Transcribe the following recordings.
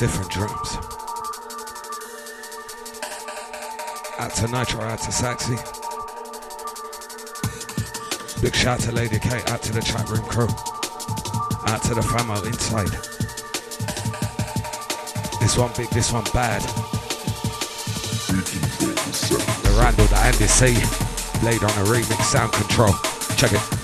Different Drumz. Out to Nitro, out to Saxy. Big shout to Lady K, out to the chat room crew. Out to the famo inside. This one big, this one bad. The Randall, the Andy C, laid on a remix sound control. Check it.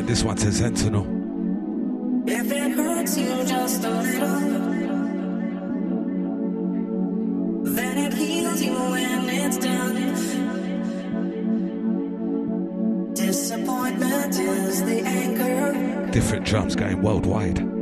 said this one says Sentinel. If it hurts you just a little, then it heals you when it's done. Disappointment is the anchor. Different Drumz going worldwide.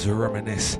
as reminisce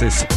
Genesis.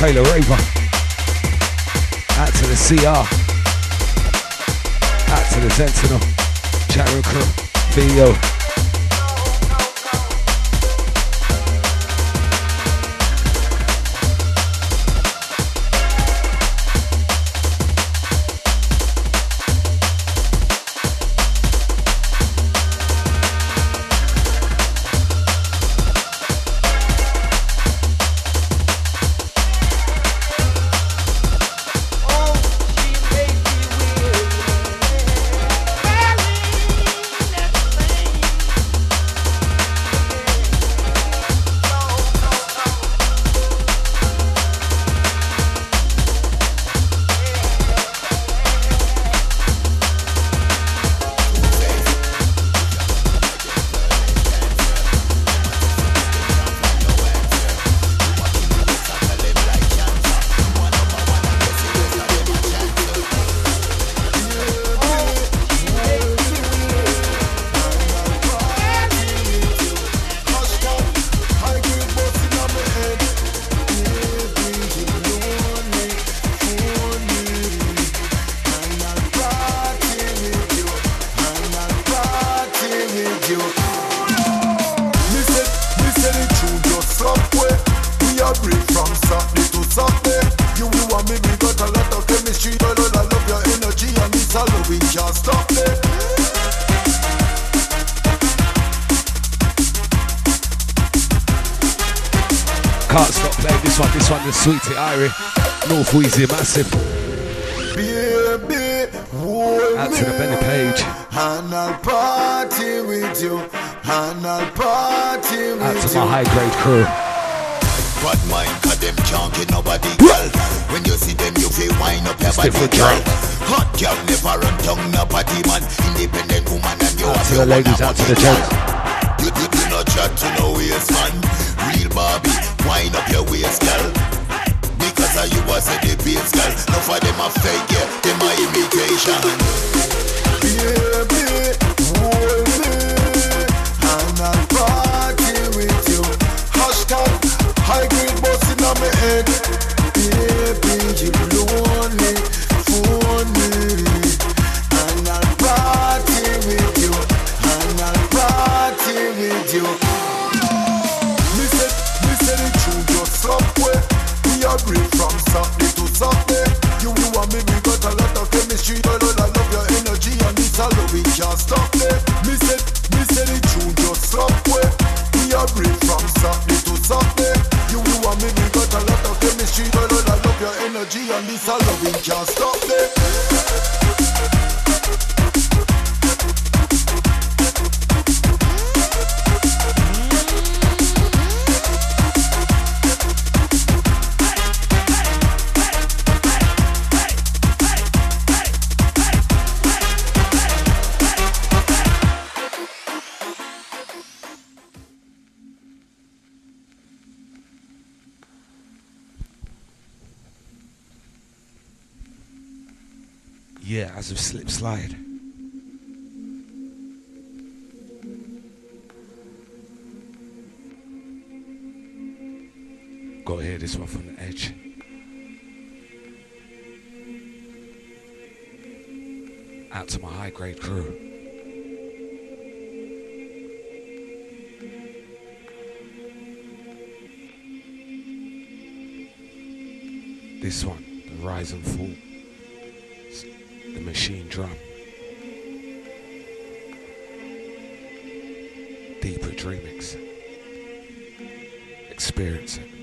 Taylor Raver. Out to the CR. Out to the Sentinel. Chat room crew. Theo. Sweetie Irie, North Wheezy Massive. Baby, Out to the Benny Page. And I'll party with you. And I'll party with Out to my high grade crew. Bad mind, cause them can't get nobody, girl. When you see them, you feel wind up your body, girl. Hot girl never run down nobody, man. Independent woman, and you out to the ladies, out to the gents. You, you, you not chat to no waist, man. Wind up your waist, girl. Cause I you was a the base girl. No for them a fake, yeah, them a imitation. Baby, hold me And I'll party with you. Hashtag high grade my head A slip slide. Got to hear this one from the edge. Out to my high grade crew. This one, the rise and fall the machine drum. Deeper dreamings. Experience it.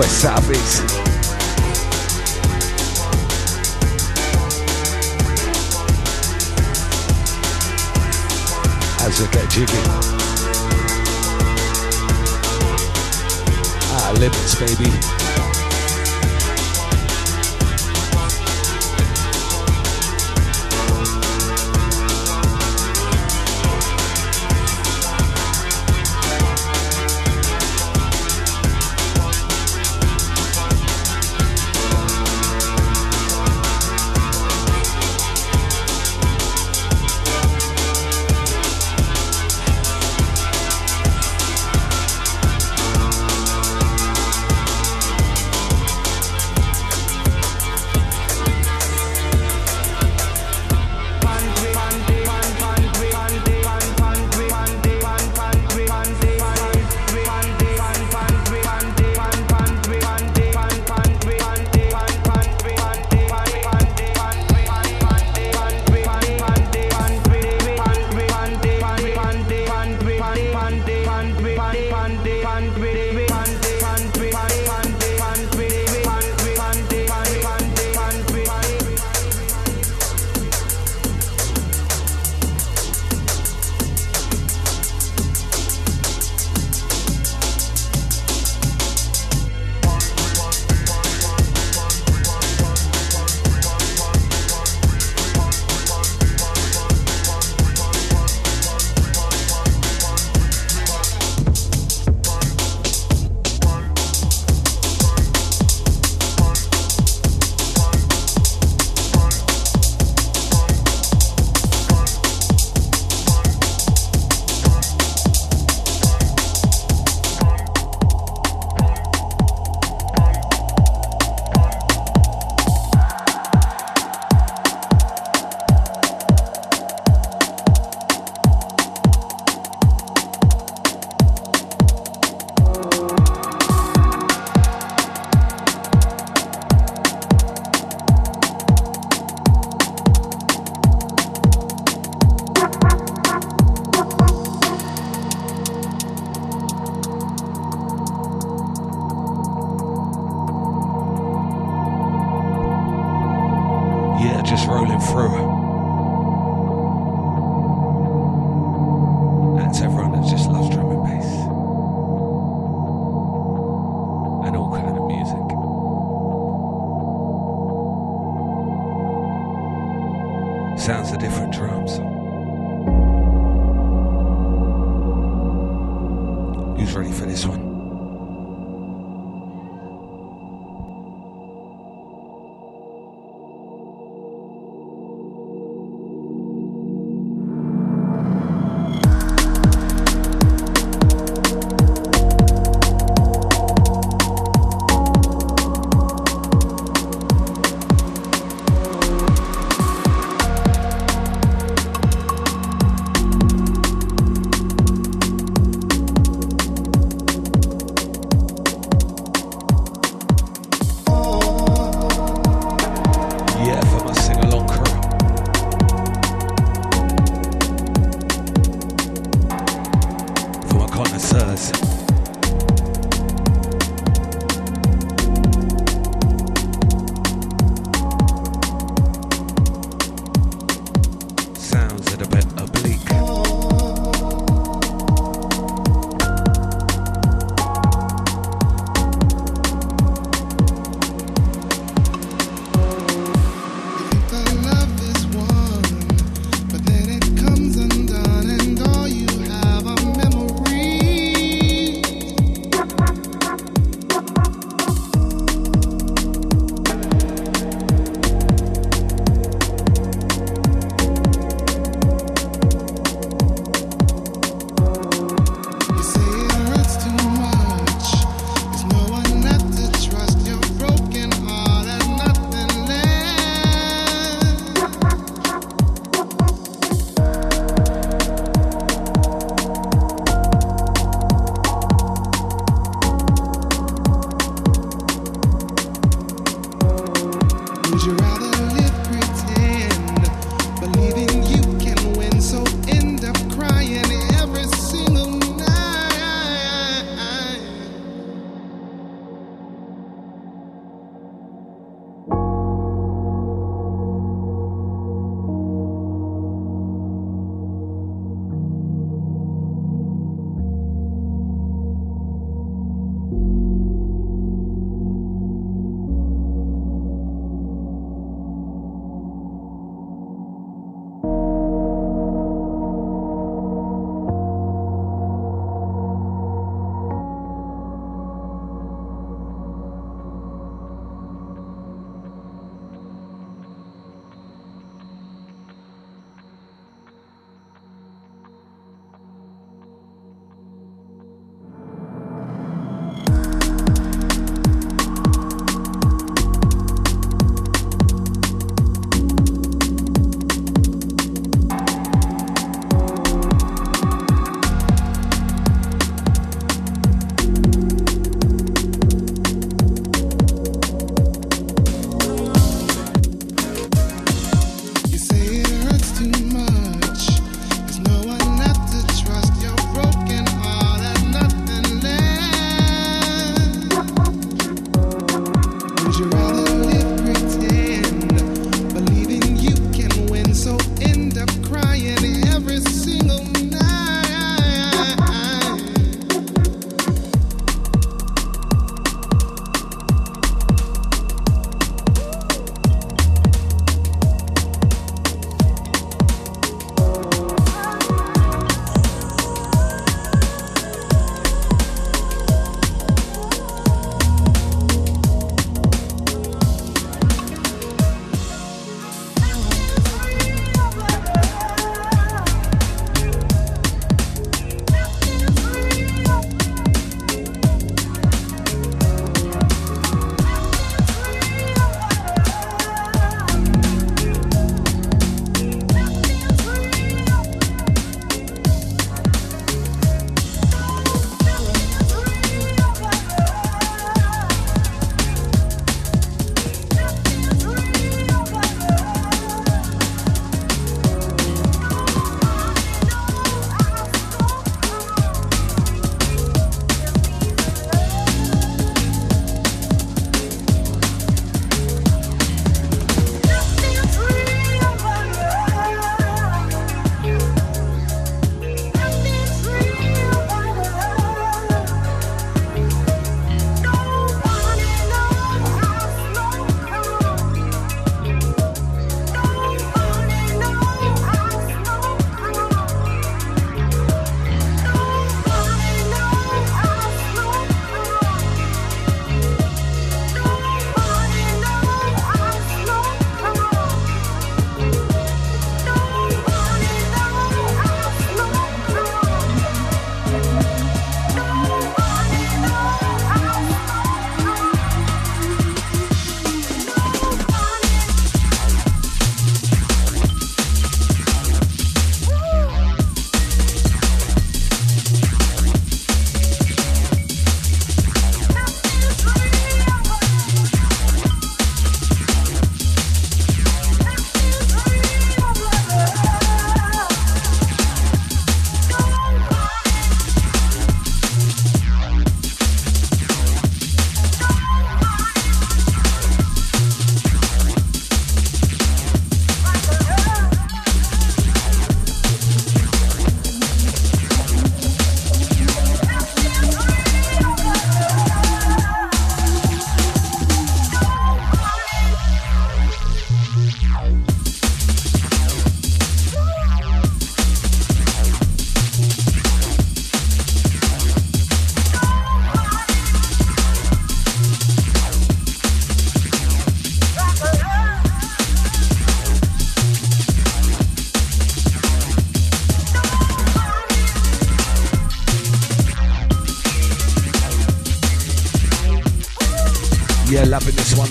Northwest southeast. As we get jiggy. Ah, limits, baby.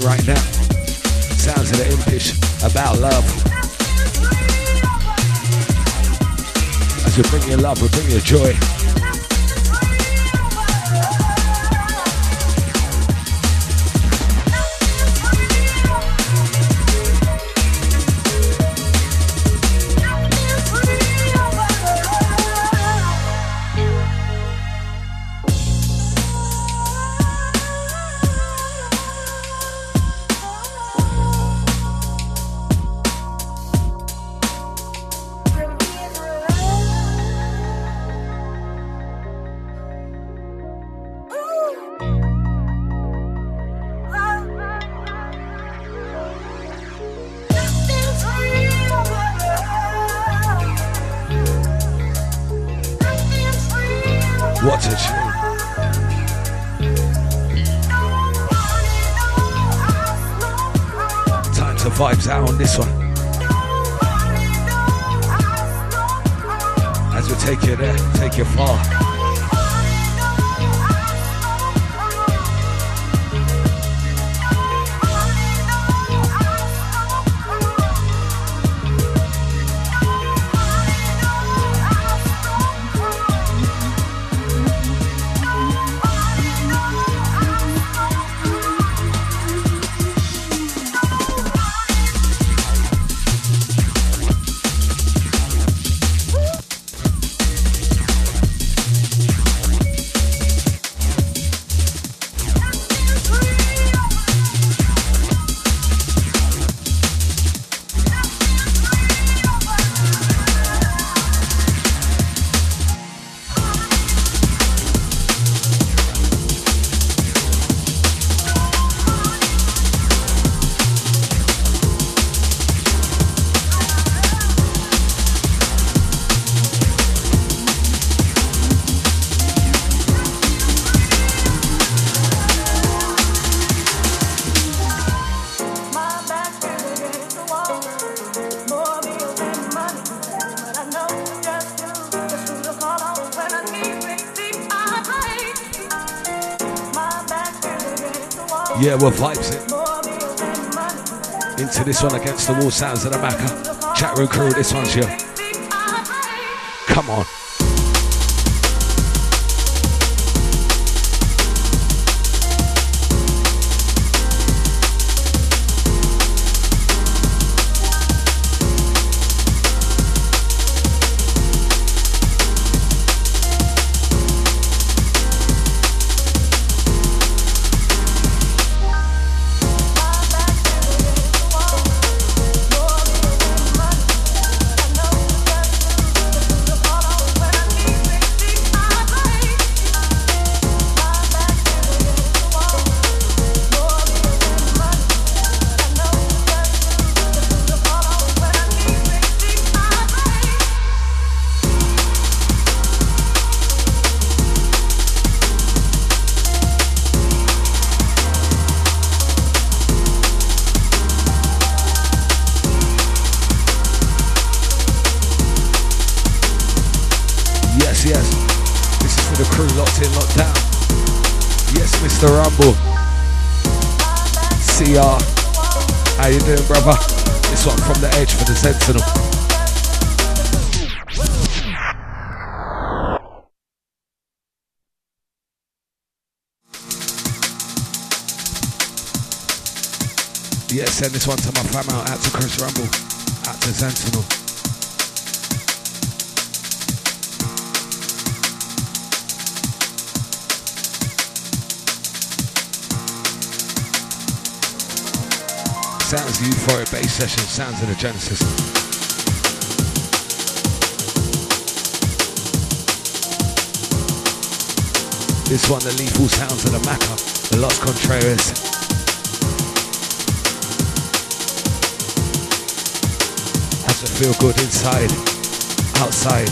right now. Sounds of the impish about love. As we bring you love, we bring you joy. Tune. Time to vibes out on this one. As we take you there, take you far. We're vibes it. Into this one against the wall sounds of the Macca. Chat room crew, this one's you. Come on. Genesis. This one, the lethal sounds of the Maca, the Los Contreras. Has to feel good inside, outside.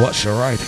Watch your ride.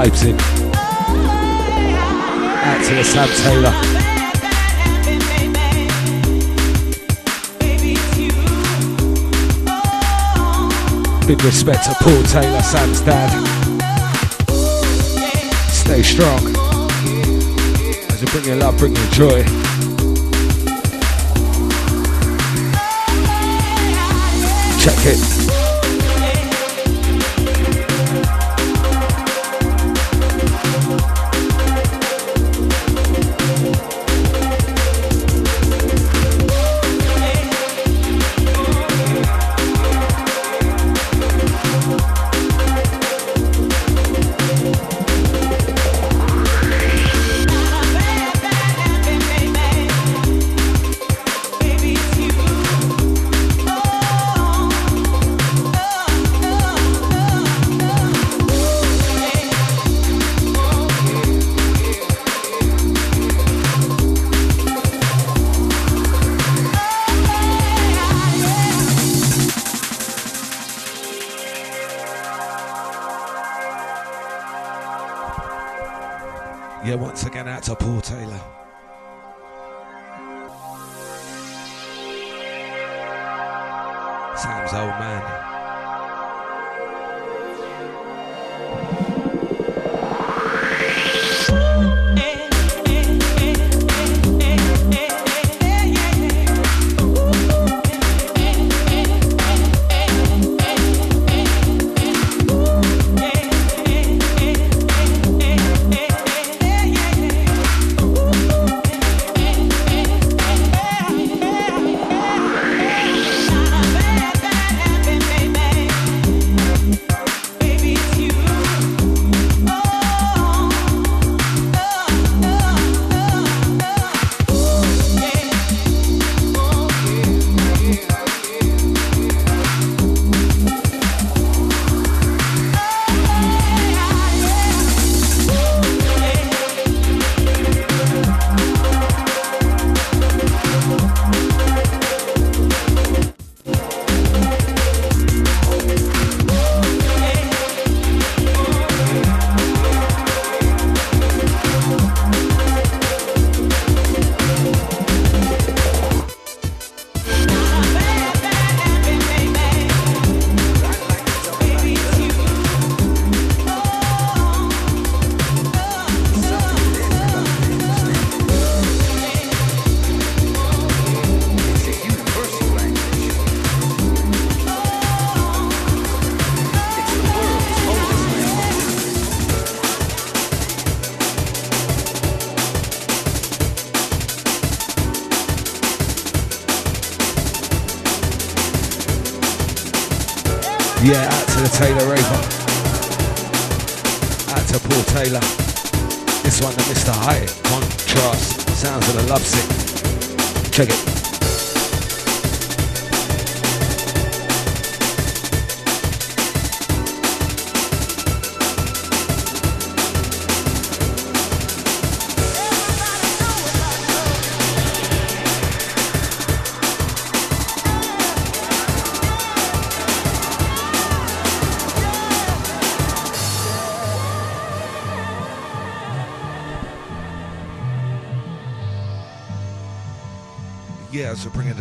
Vibes in. Out to the Sam Taylor. Big respect to Paul Taylor, Sam's dad. Stay strong. As you bring your love, bring your joy. Check it.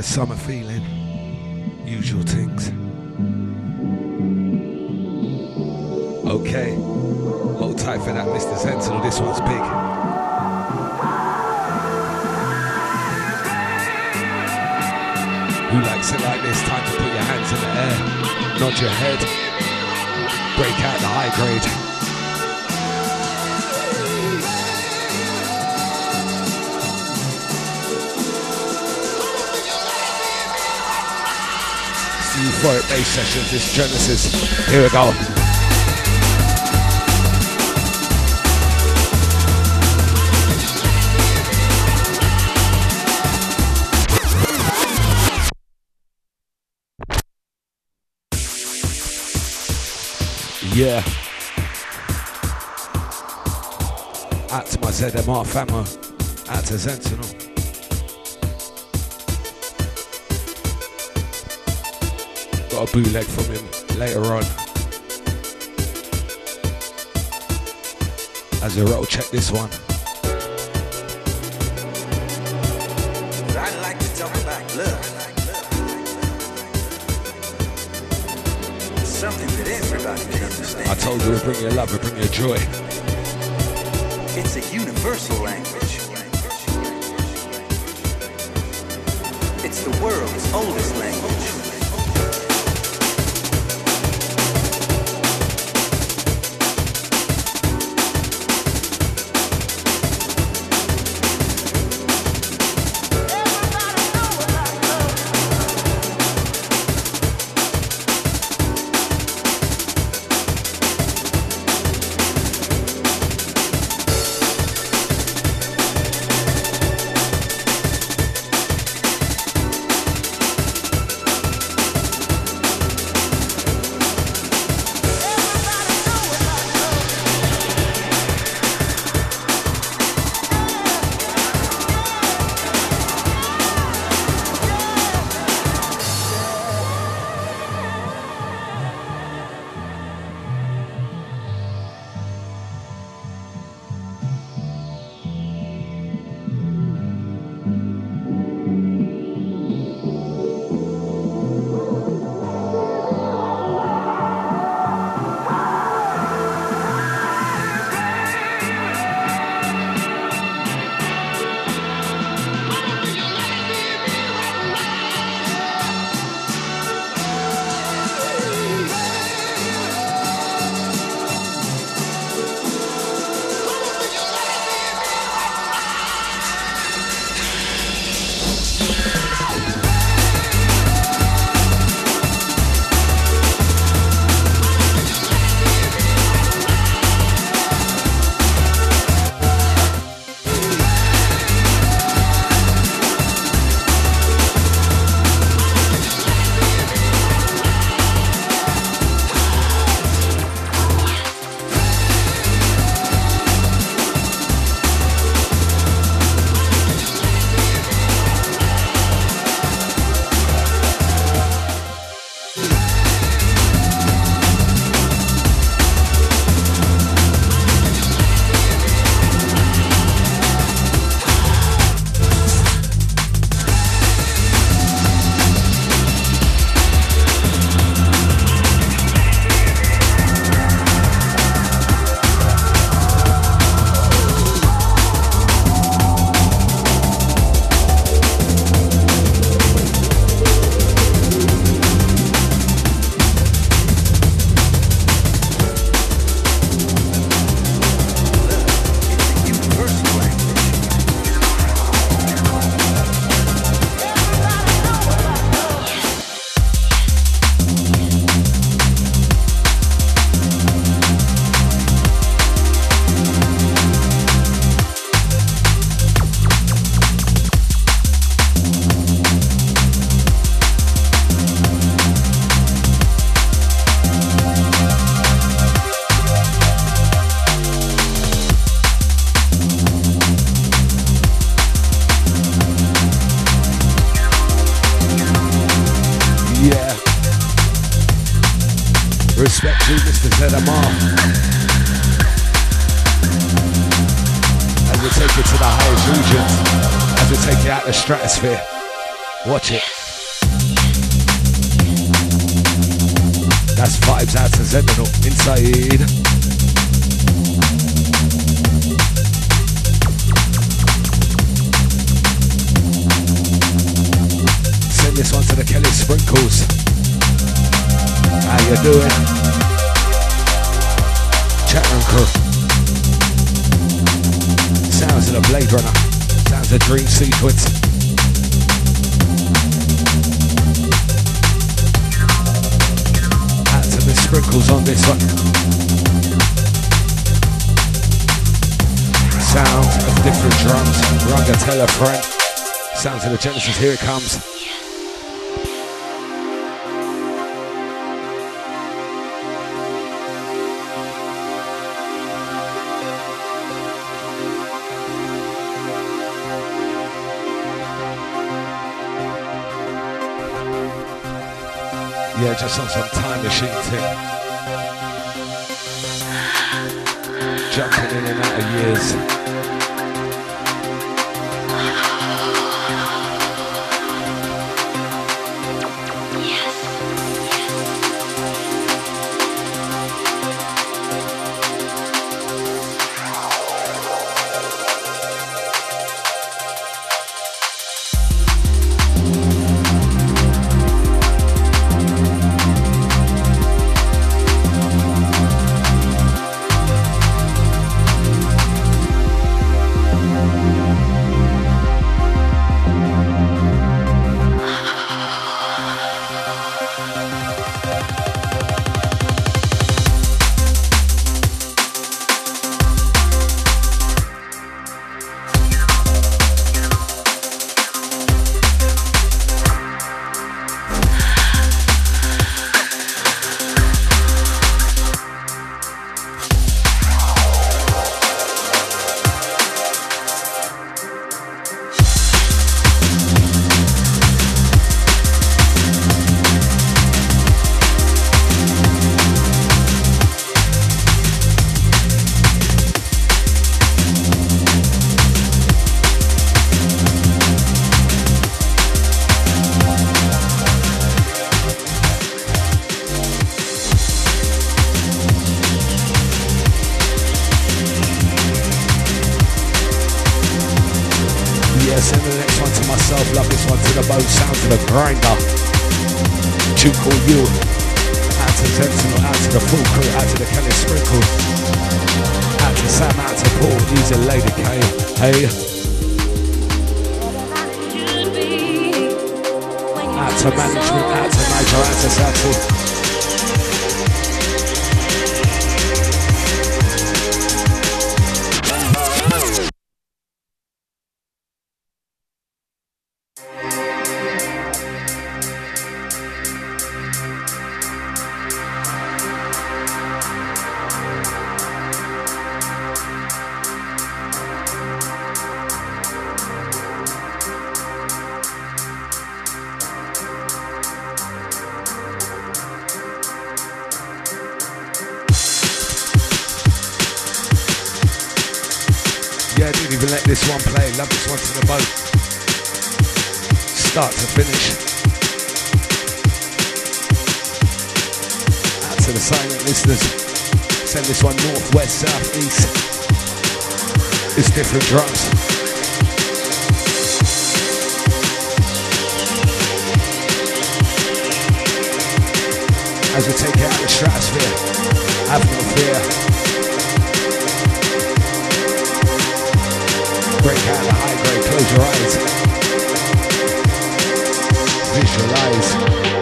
Summer feeling, Sessions, Genesis. Here we go. Yeah. Out to my ZMR family. Out uh, to Sentinel. bootleg from him later on. As a roll, check this one. I told you we bring your love, we bring your joy. It's a universal language. to the silent listeners. Send this one north, west, south, east. It's Different Drumz. As we take out the stratosphere, have no fear. Break out the high grade, close your eyes. Visualize.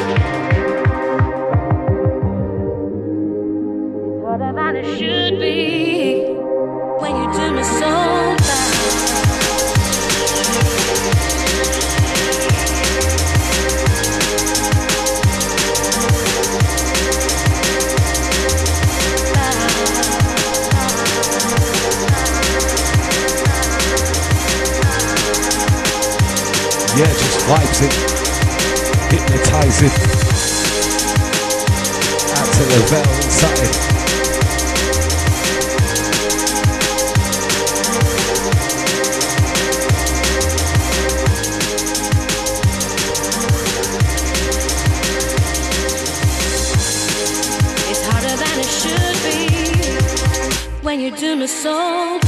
Vibes it, hypnotize it. Out to the bell inside. It's harder than it should be when you do me so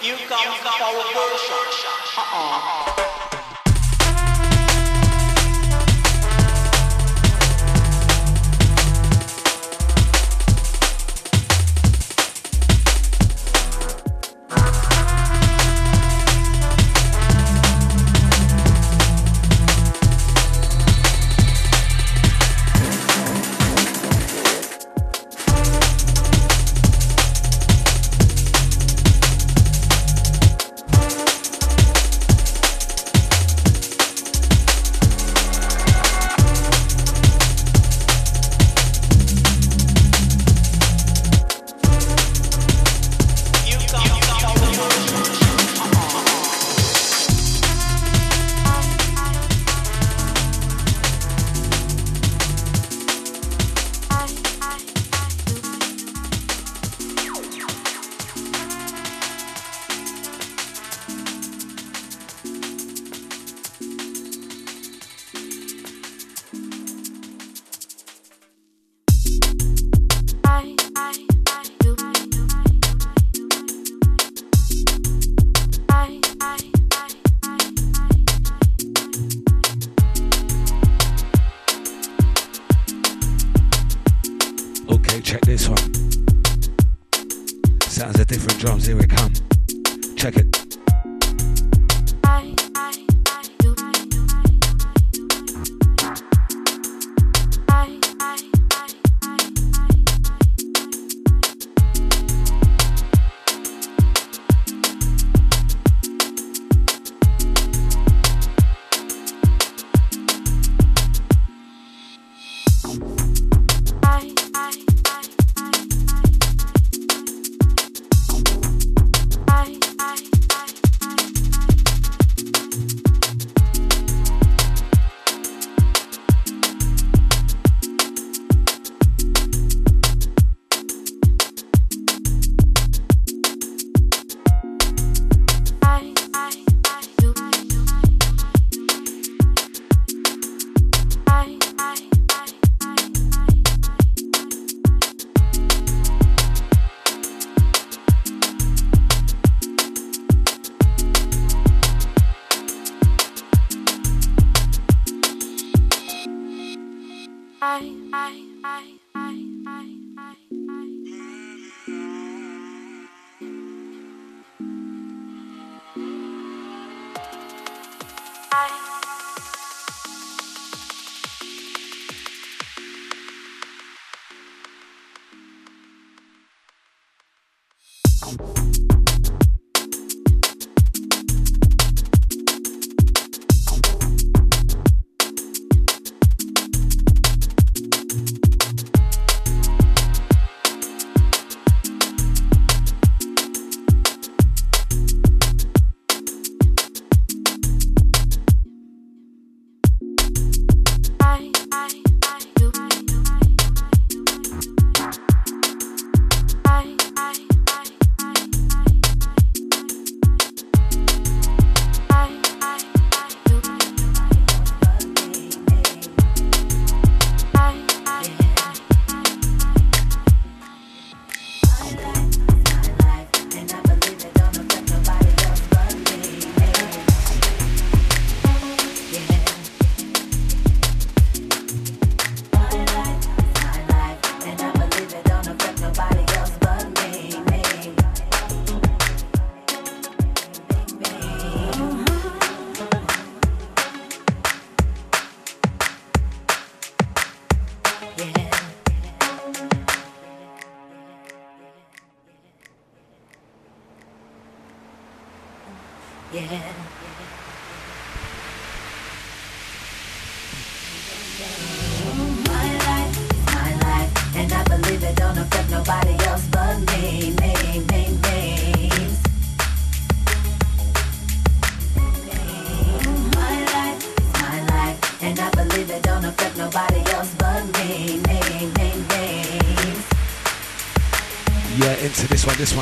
You come for a worship. Uh-uh.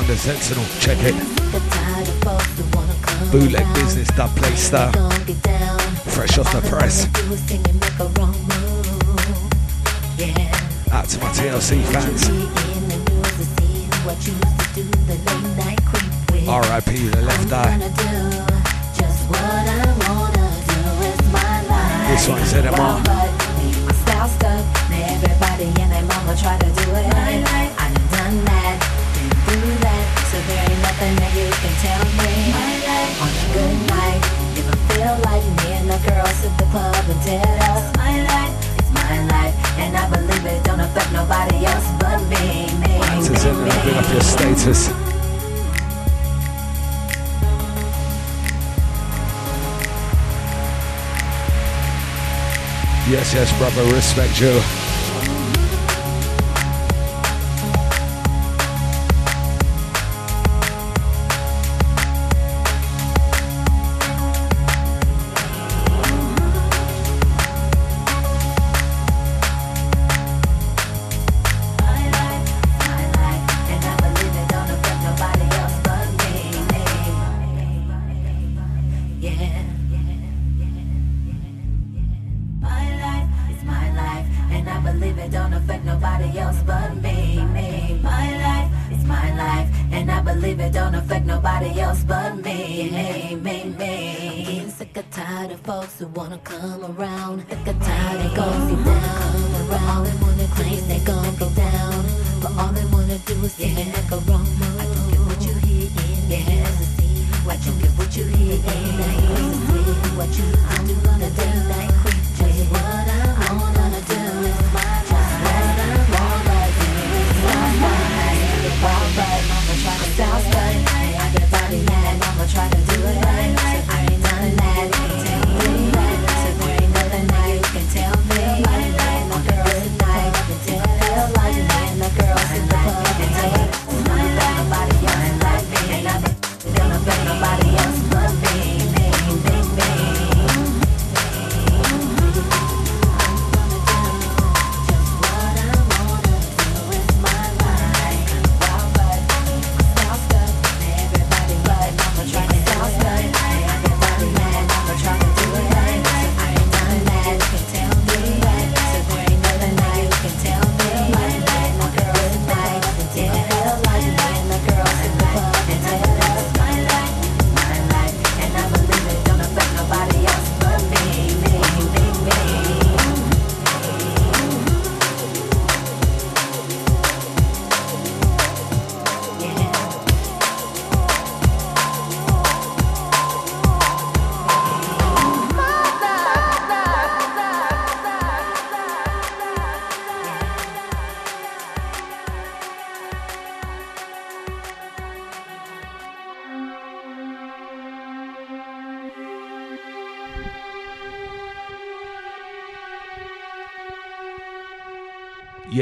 Sentinel, check it. Bootleg business, dub play star. Fresh off the press. Out to my TLC fans. RIP the left eye. This one's NMR. Everybody try to do it. Done that through that, so there ain't nothing that you can tell me. On a good night, if I feel like me and the girls at the club and us my life, it's my life, and I believe it don't affect nobody else but me. me, me, me. Big up your status. Yes, yes, brother, respect you.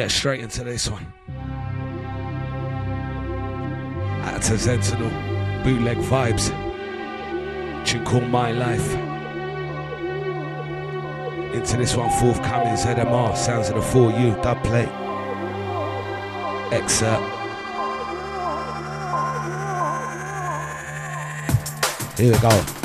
Get straight into this one. Out to Sentinel, bootleg vibes. Tune called My Life. Into this one, forthcoming ZMR, Sounds of the 4U, dub plate. Excerpt. Here we go.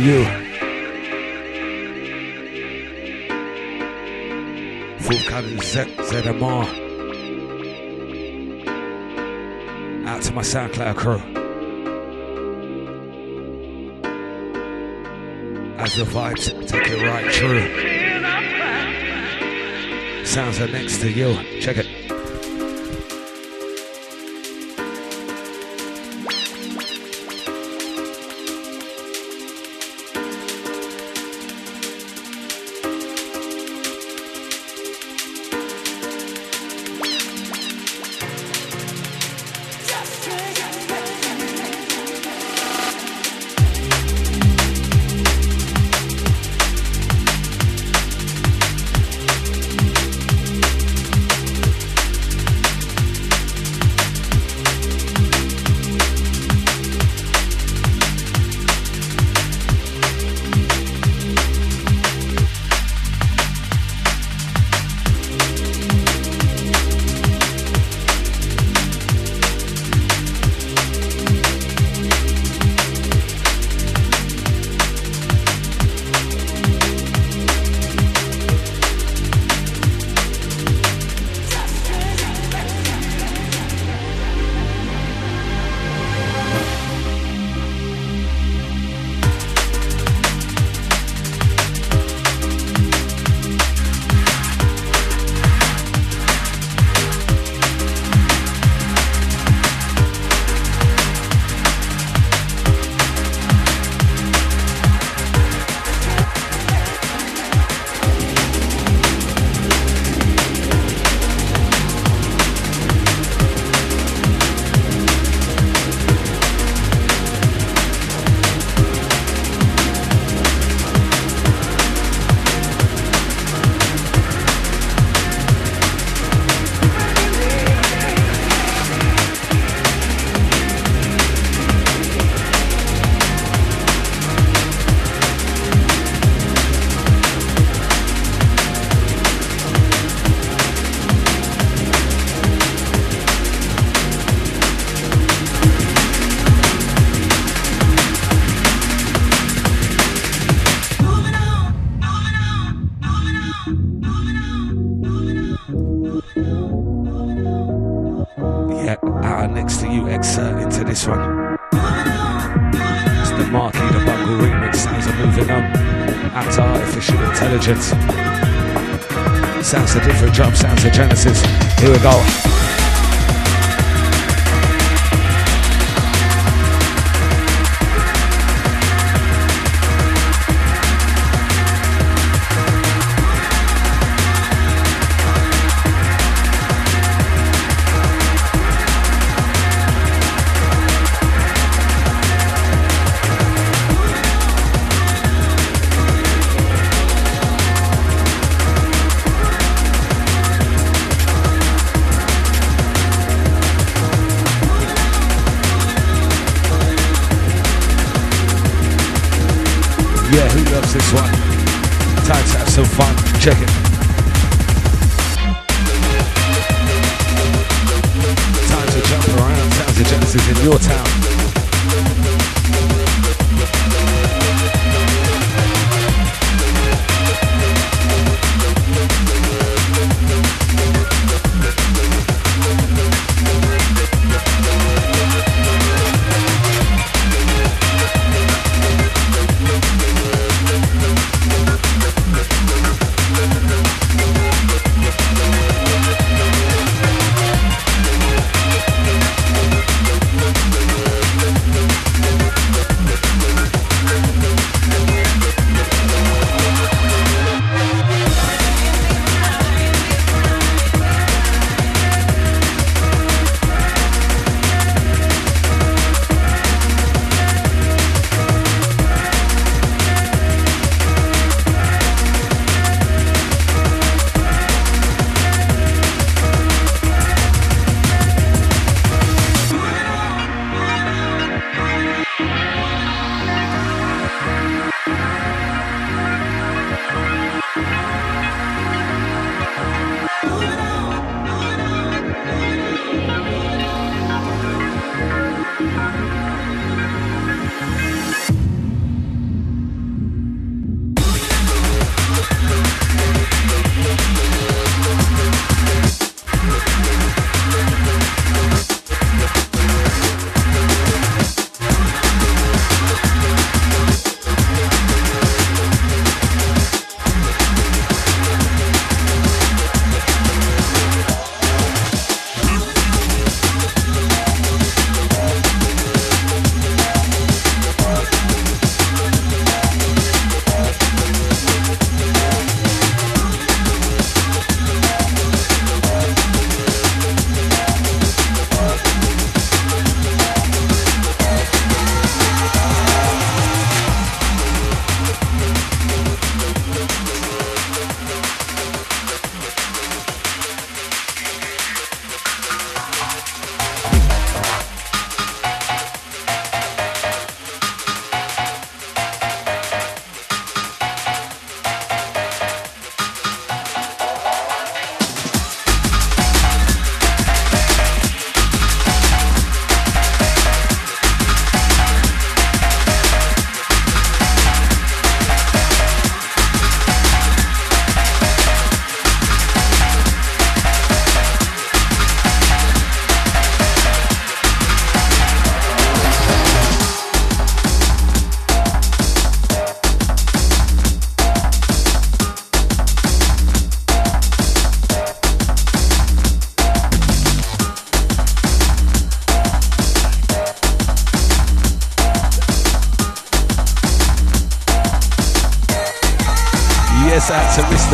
You. ZMR. Out to my SoundCloud crew. As the vibes take it right through. Sounds are next to you.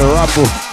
Out to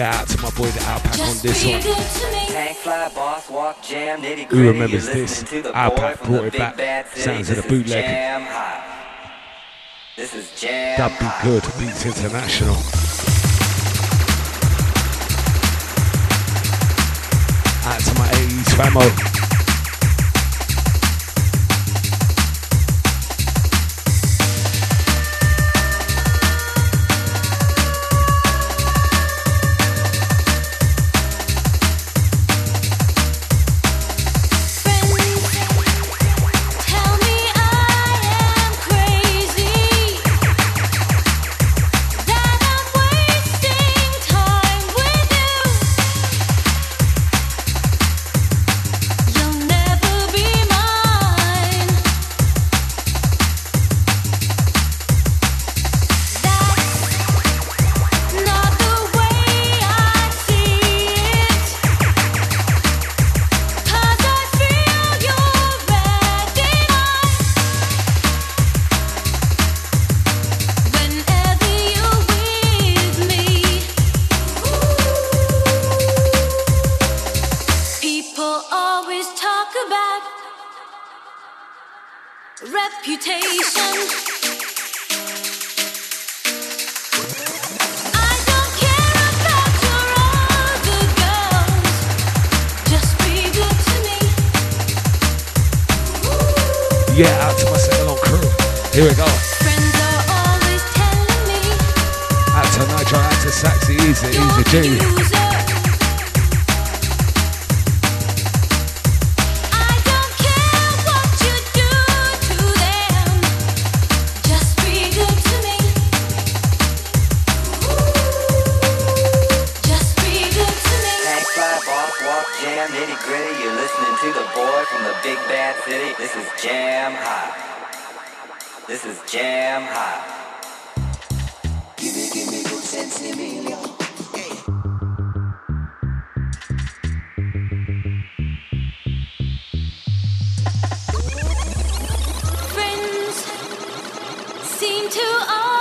Yeah, out to my boy the Alpac on this one. Tank fly, boss walk, jam, nitty Who remembers this? Alpac brought it back. Sounds of the bootleg. This is jam. That'd be good. Beats International. Out to my 80s famo. This is jam hot. This is jam hot. Gimme, gimme, good sense, Emilio. Friends seem to all.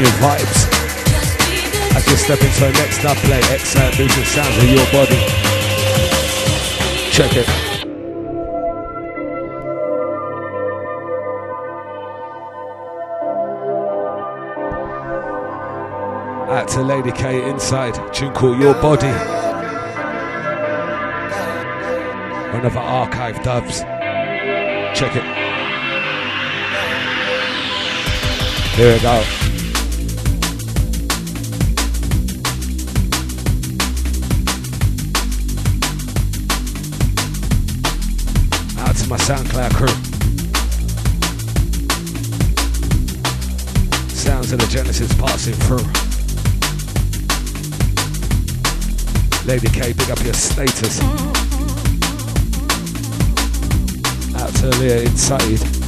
Just vibes. As you step into our next dub play, excerpt moving sounds of your body. Check it. Out to Lady K inside, tune called Your Body. One of our archive dubs. Check it. Here we go. SoundCloud crew. Sounds of the Genesis passing through. Lady K, big up your status. Out to Leah inside.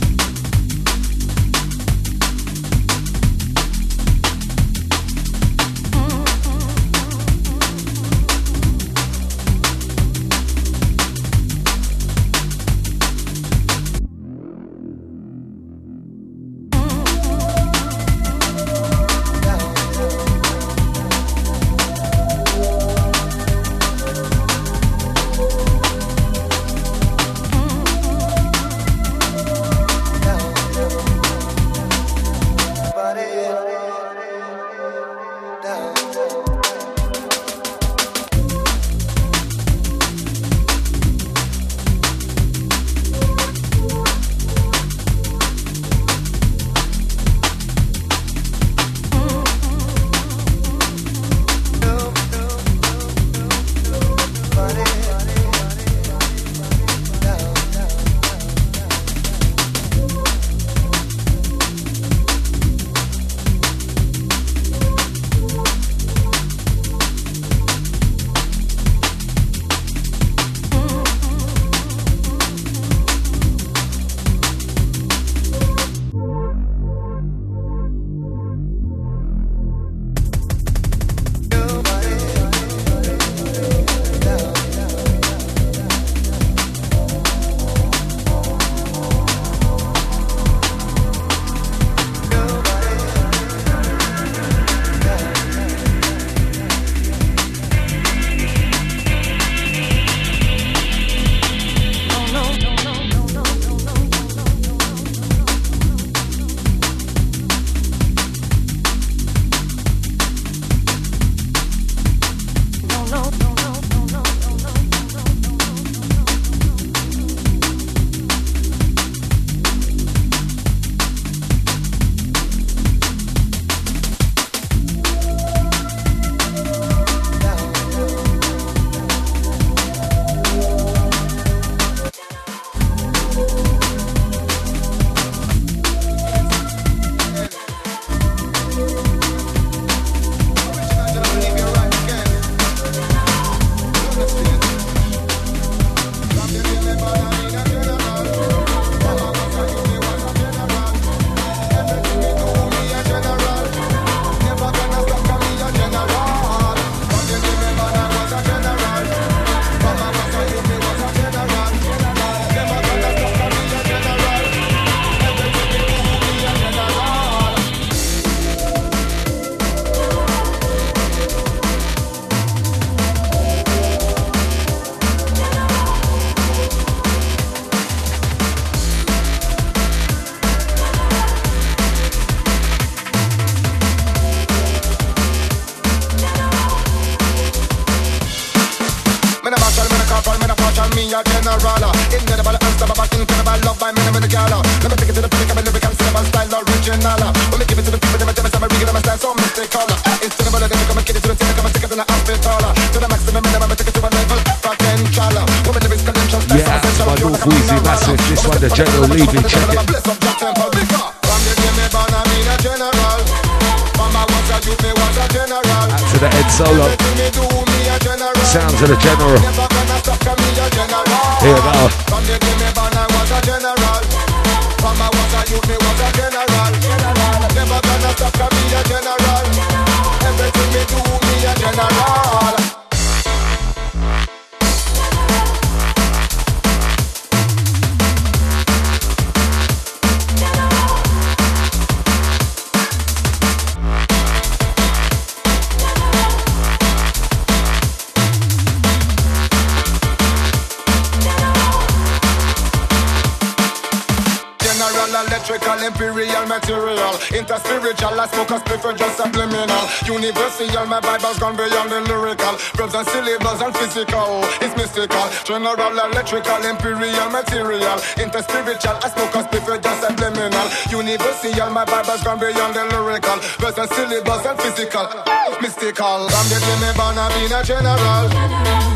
been a general.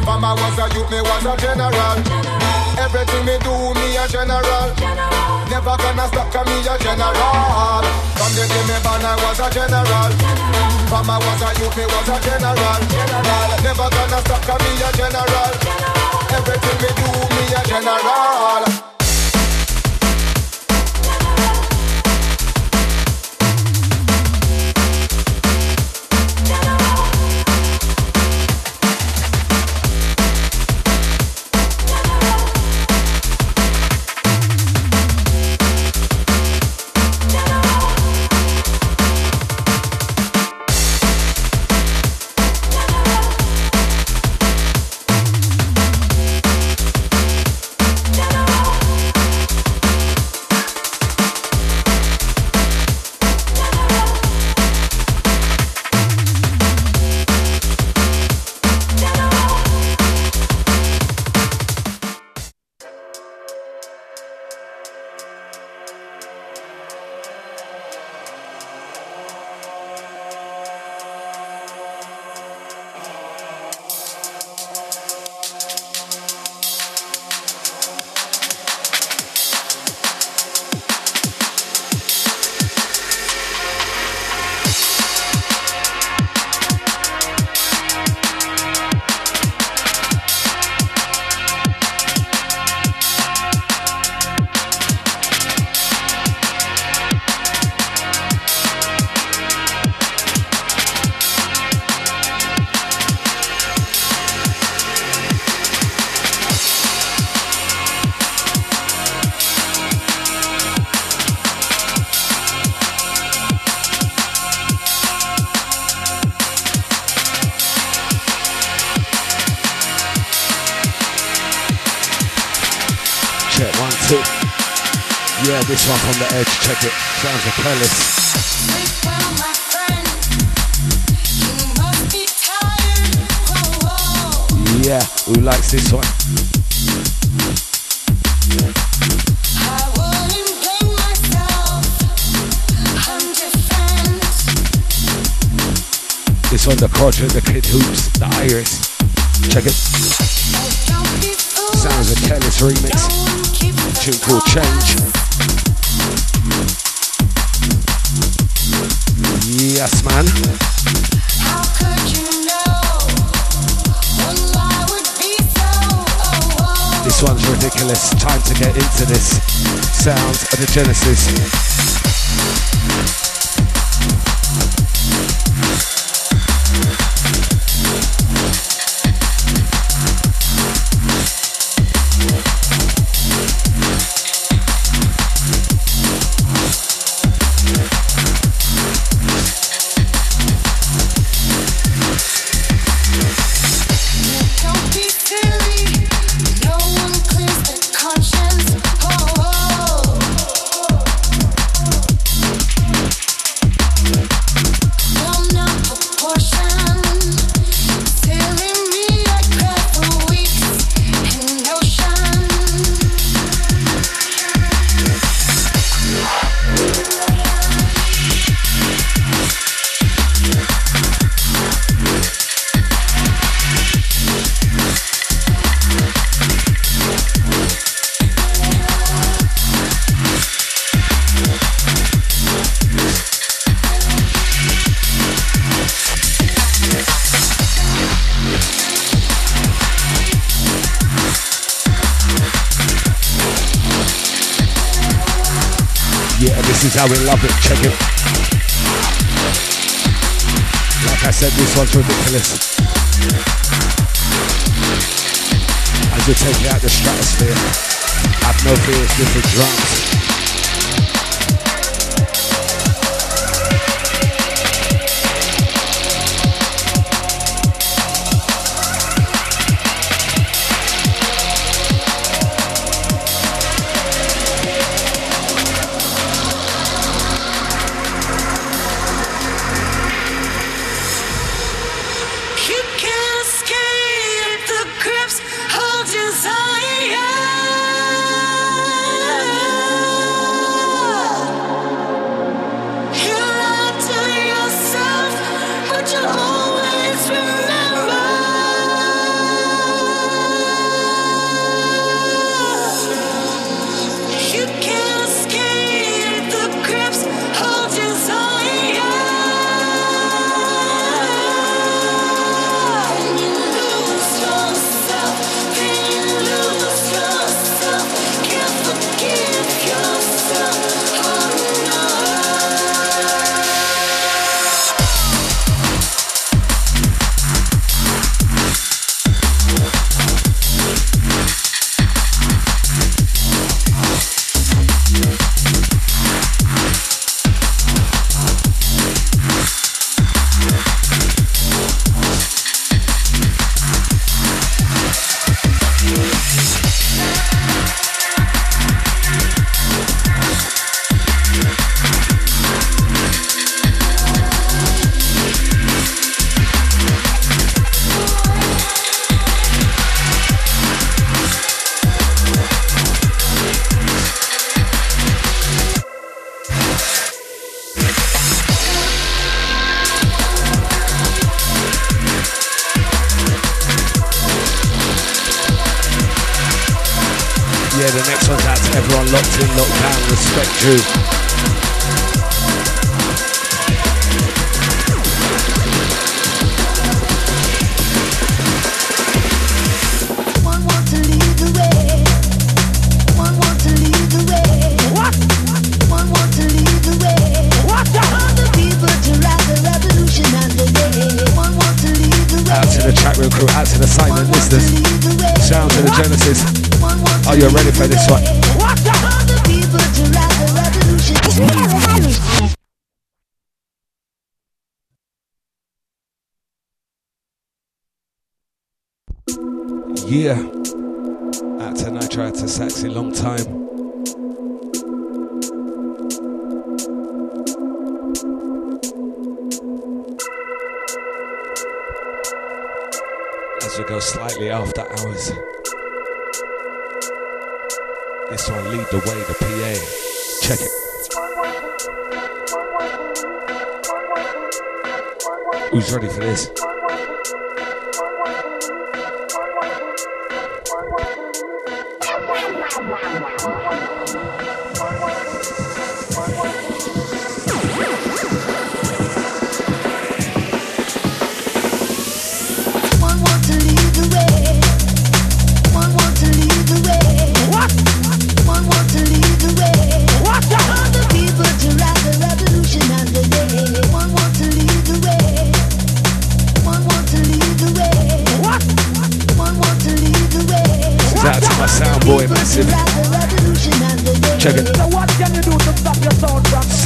Mama was a youth, me was a general. Everything me do, me a general. Never gonna stop, cause me a general. From the day me born, I was a general. Mama was a youth, me was a general. Never gonna stop, cause me a general. Everything me do, me a general.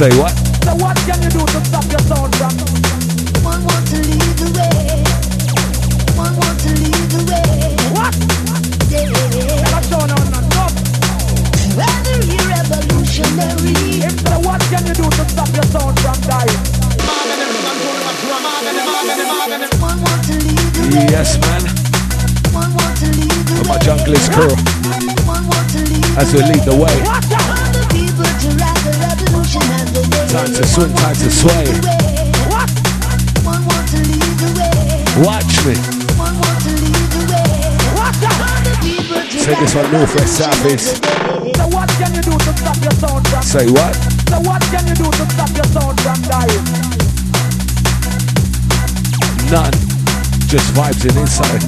Say what? So what can you do to stop your sound from? One want to lead the way. One want to lead the way. What? Yeah. Never show no no Rather revolutionary. If so, what can you do to stop your sound from dying? Yes, man. For my junglist crew. As we lead the way. Time to swing, time to sway. Watch me. Say this one north, west, south, east. So what can you do to stop your sound from? Say what? So what can you do to stop your sound from dying? None. Just vibes in inside.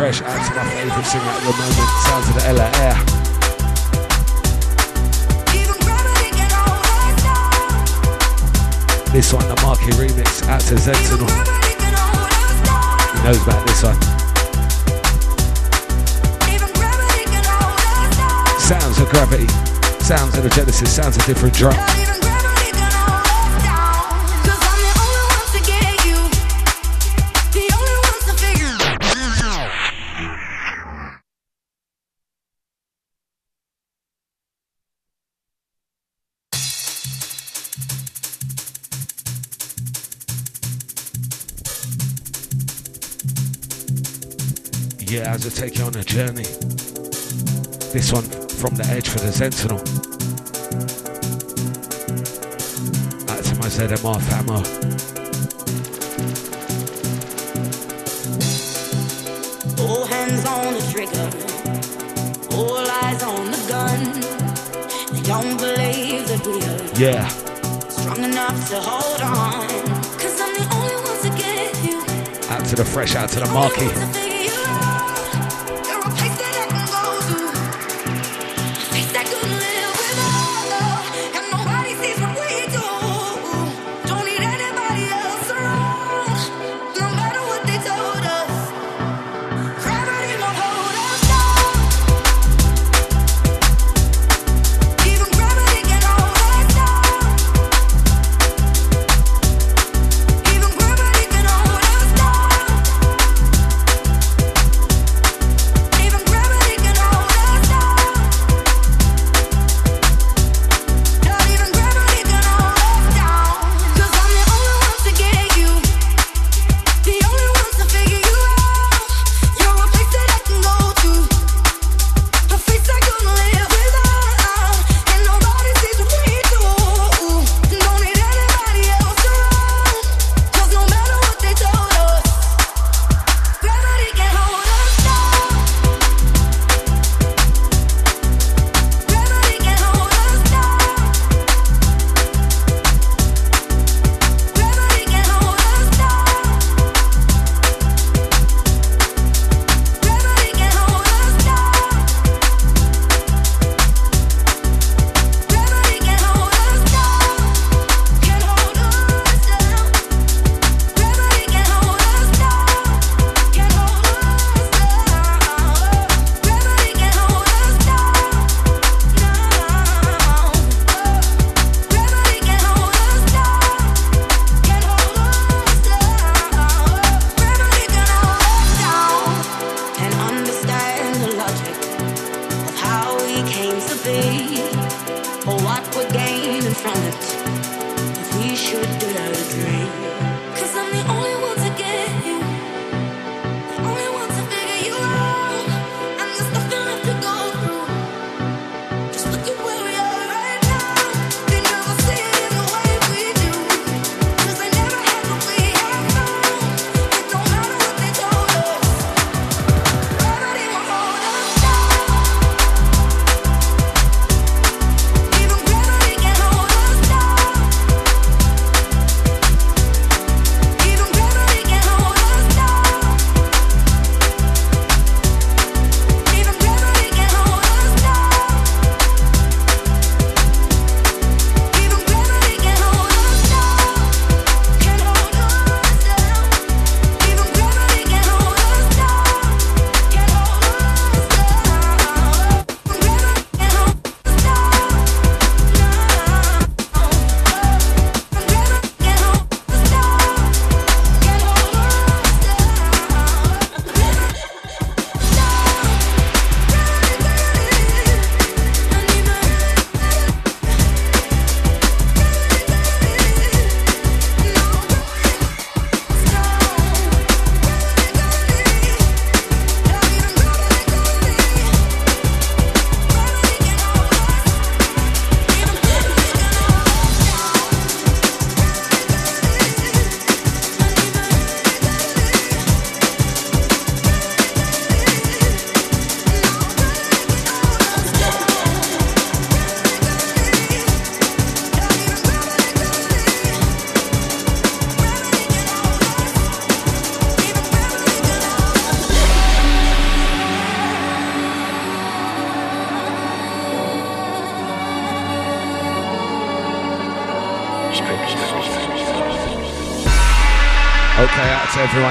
Fresh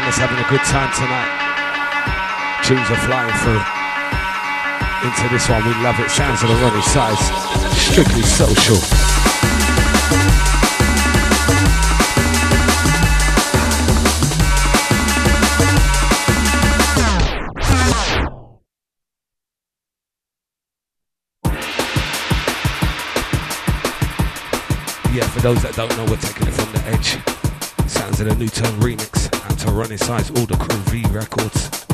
that's having a good time tonight. Tunes are flying through. Into this one, we love it. Sounds of the Roni Size. Strictly social. Yeah, for those that don't know, we're taking it from the edge. Sounds of the New NuTone remix. Roni Size, all the crew V records.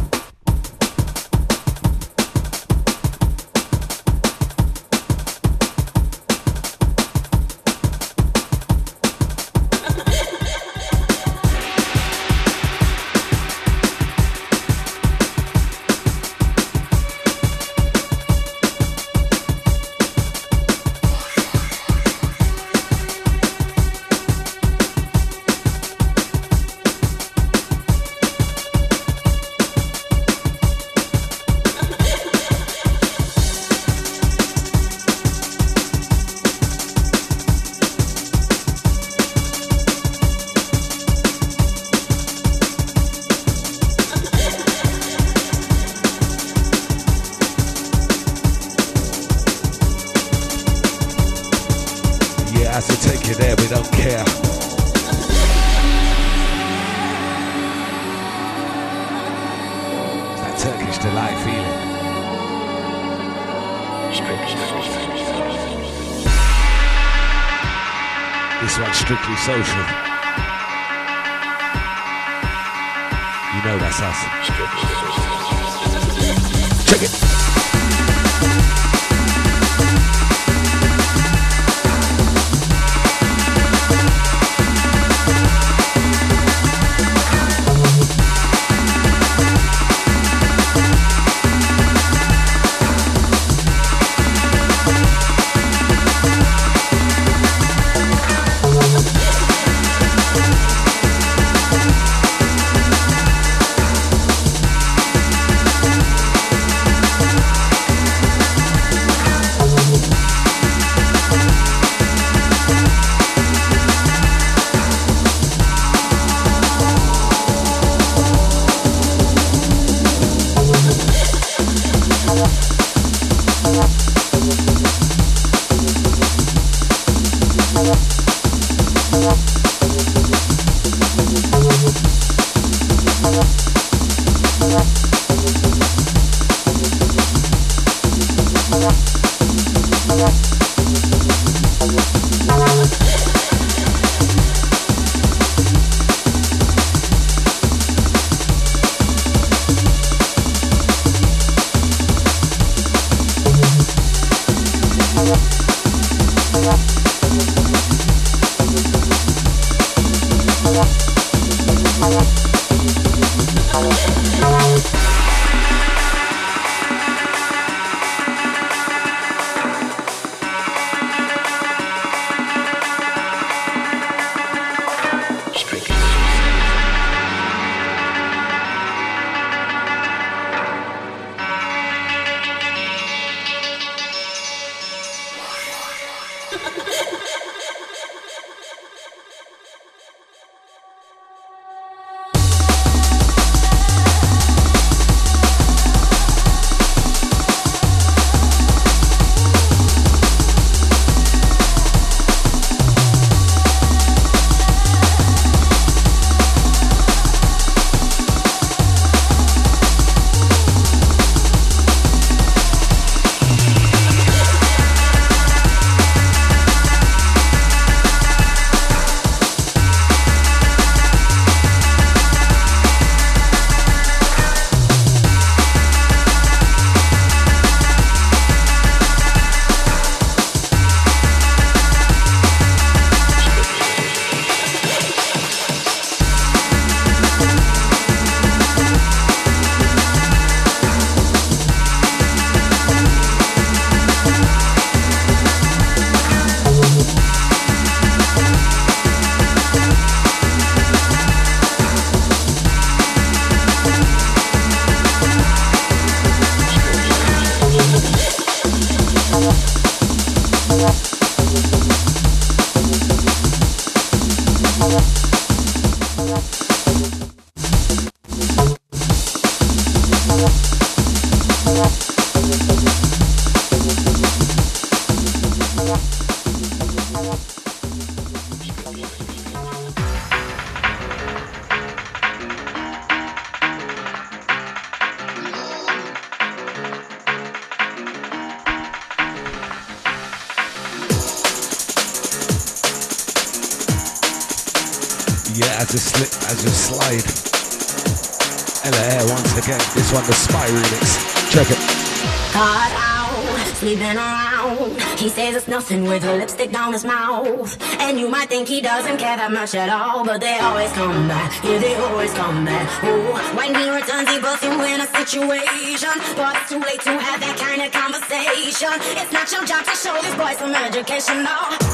Out, sleeping around. He says it's nothing with a lipstick down his mouth. And you might think he doesn't care that much at all, but they always come back. Yeah, they always come back. Ooh, when he returns, he puts you in a situation. But it's too late to have that kind of conversation. It's not your job to show this boy some education, no.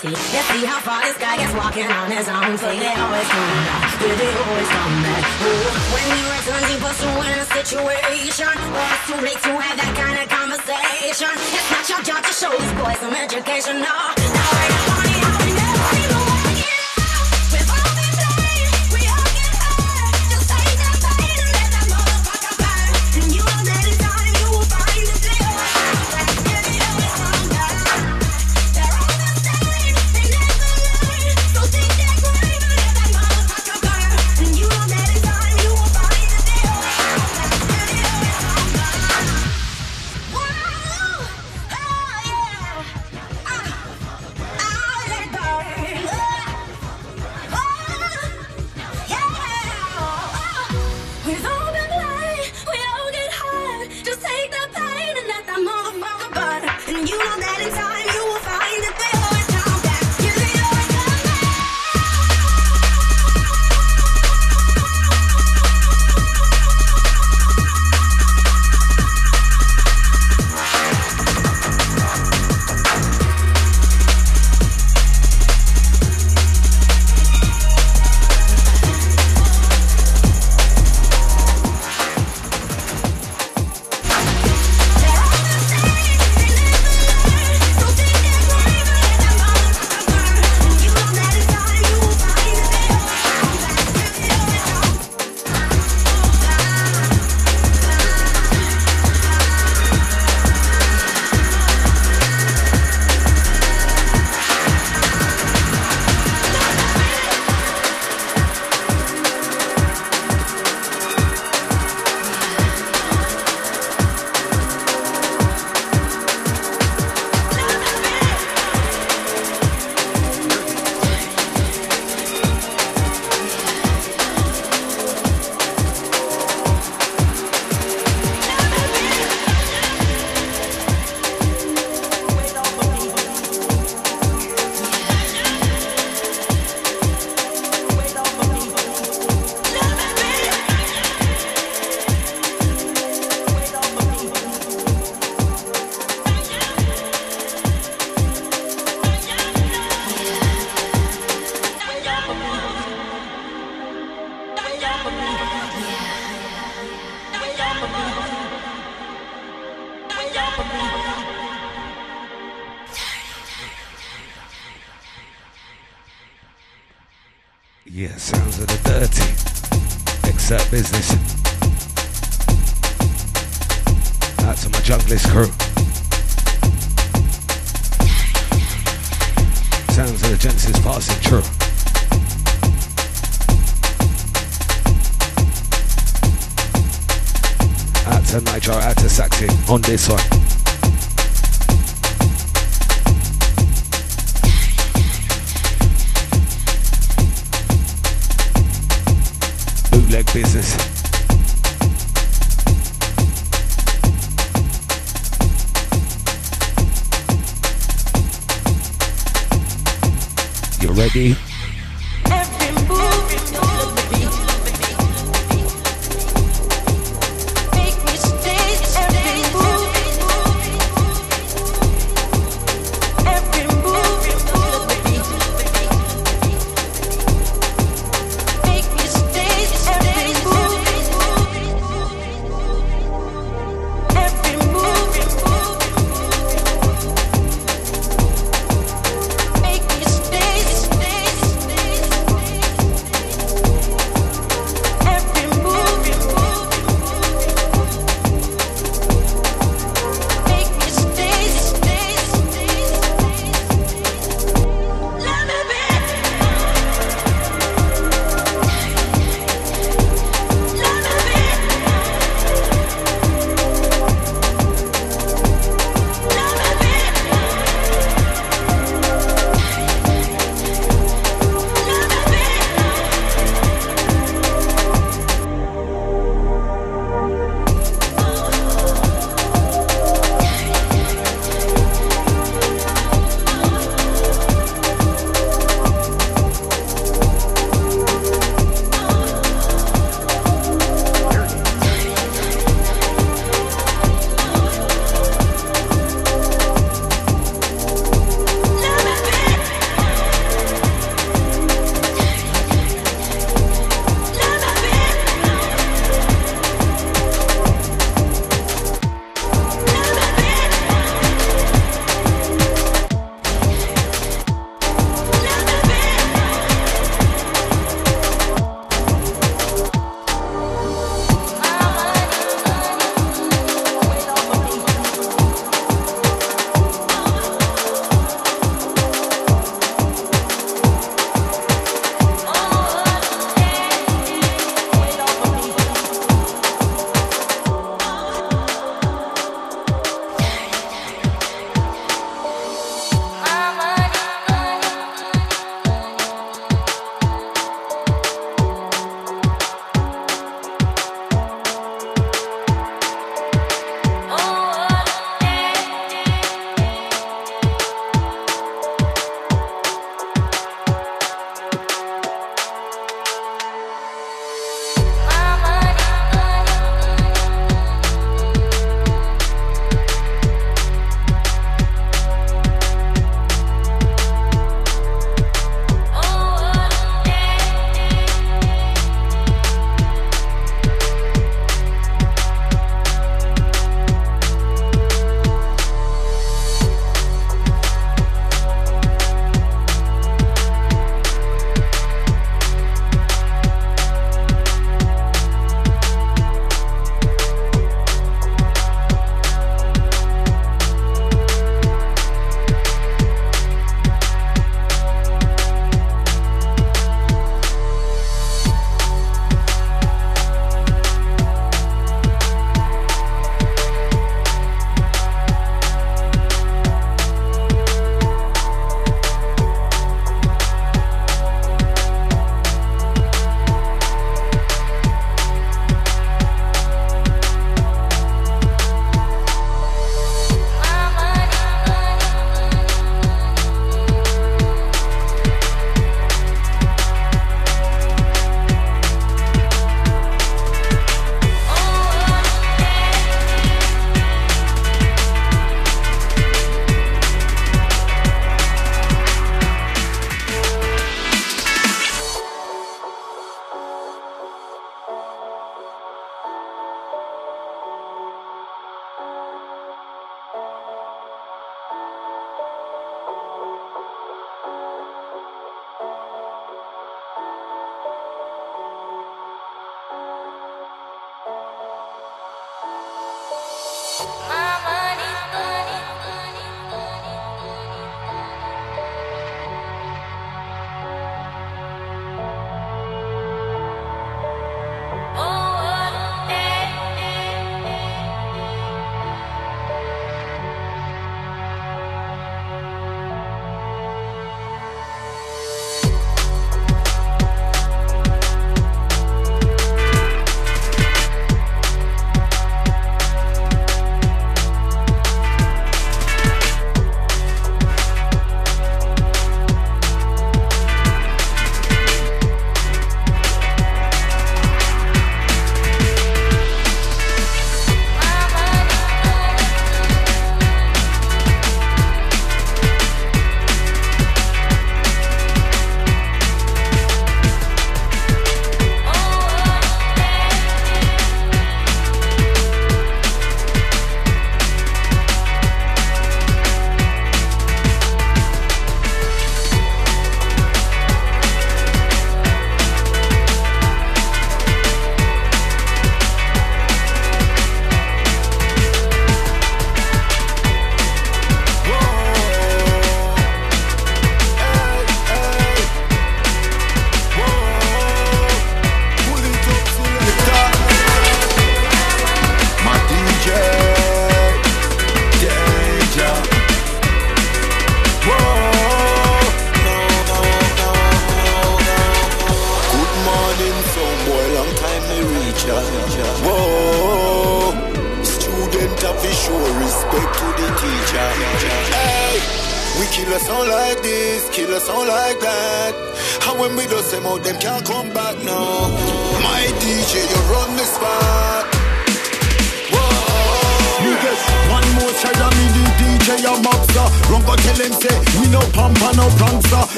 See. Let's see how far this guy gets walking on his own. Say they always come back, yeah, they always come back. Ooh, when he puts you in a situation. But it's too late to have that kind of conversation. It's not your job to show this boy some education, no. No, ain't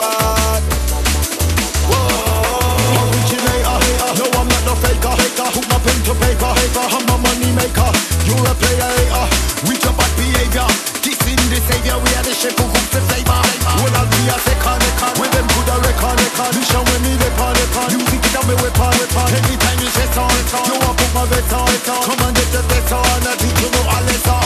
bad. Whoa. Originator, hater. No, I'm not no faker, hater. My pen to paper, hater. I'm a money maker. You're a player, hater. With your bad behavior. Dissing the savior. We are the shape of cooks the flavor. Well, I'll be a second, second. With them good, I reckon, reckon. You show me the pan. You think it, I'm a weapon, weapon. Anytime you say so, so. You want put my vetter, vetter. Come and get the vetter. And I think you know all.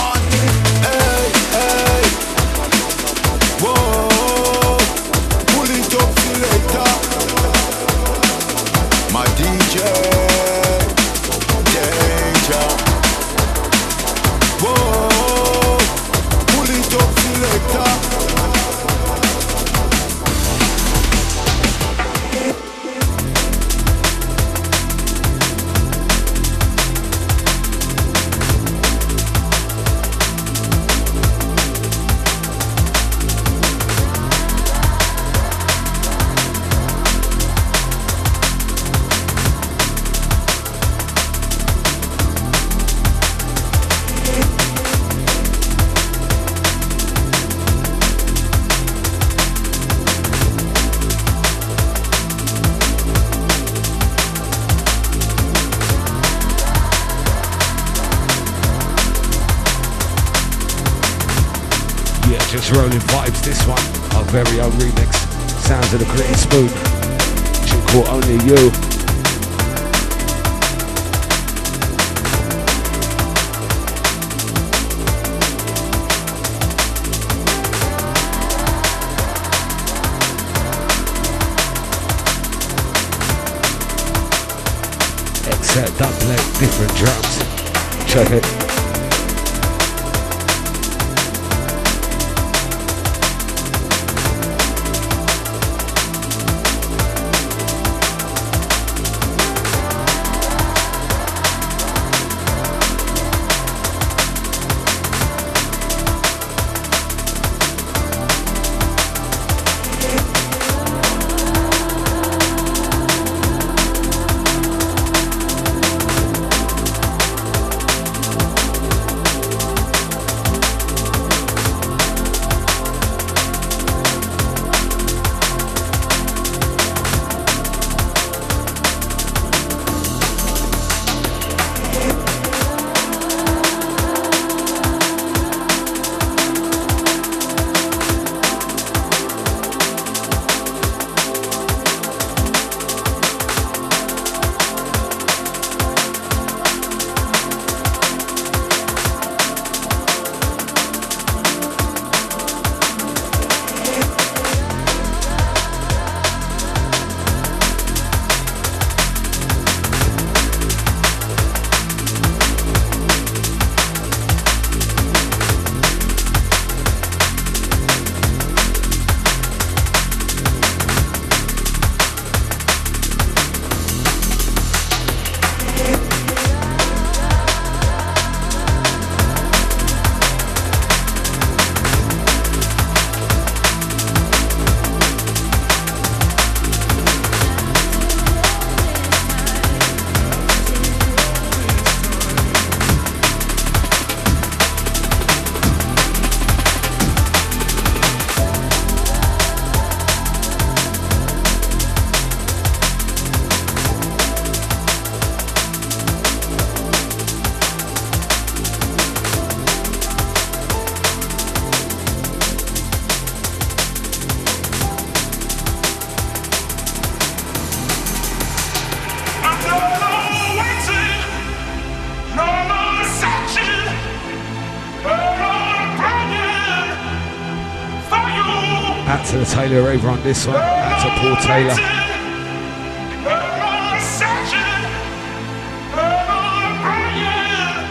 Over on this one. That's a Paul Taylor.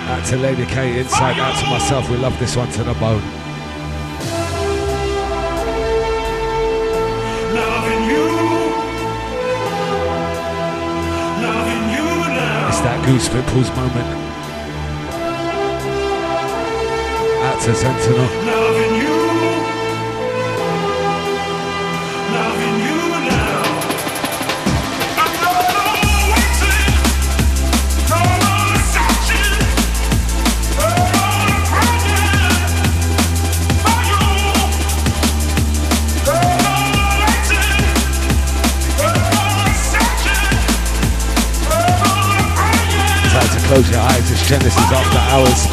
Out to Lady K inside, out to myself. We love this one to the bone. Loving you. Loving you now. It's that Goose Pimples moment. Out to Sentinel. Close your eyes, it's Genesis after hours.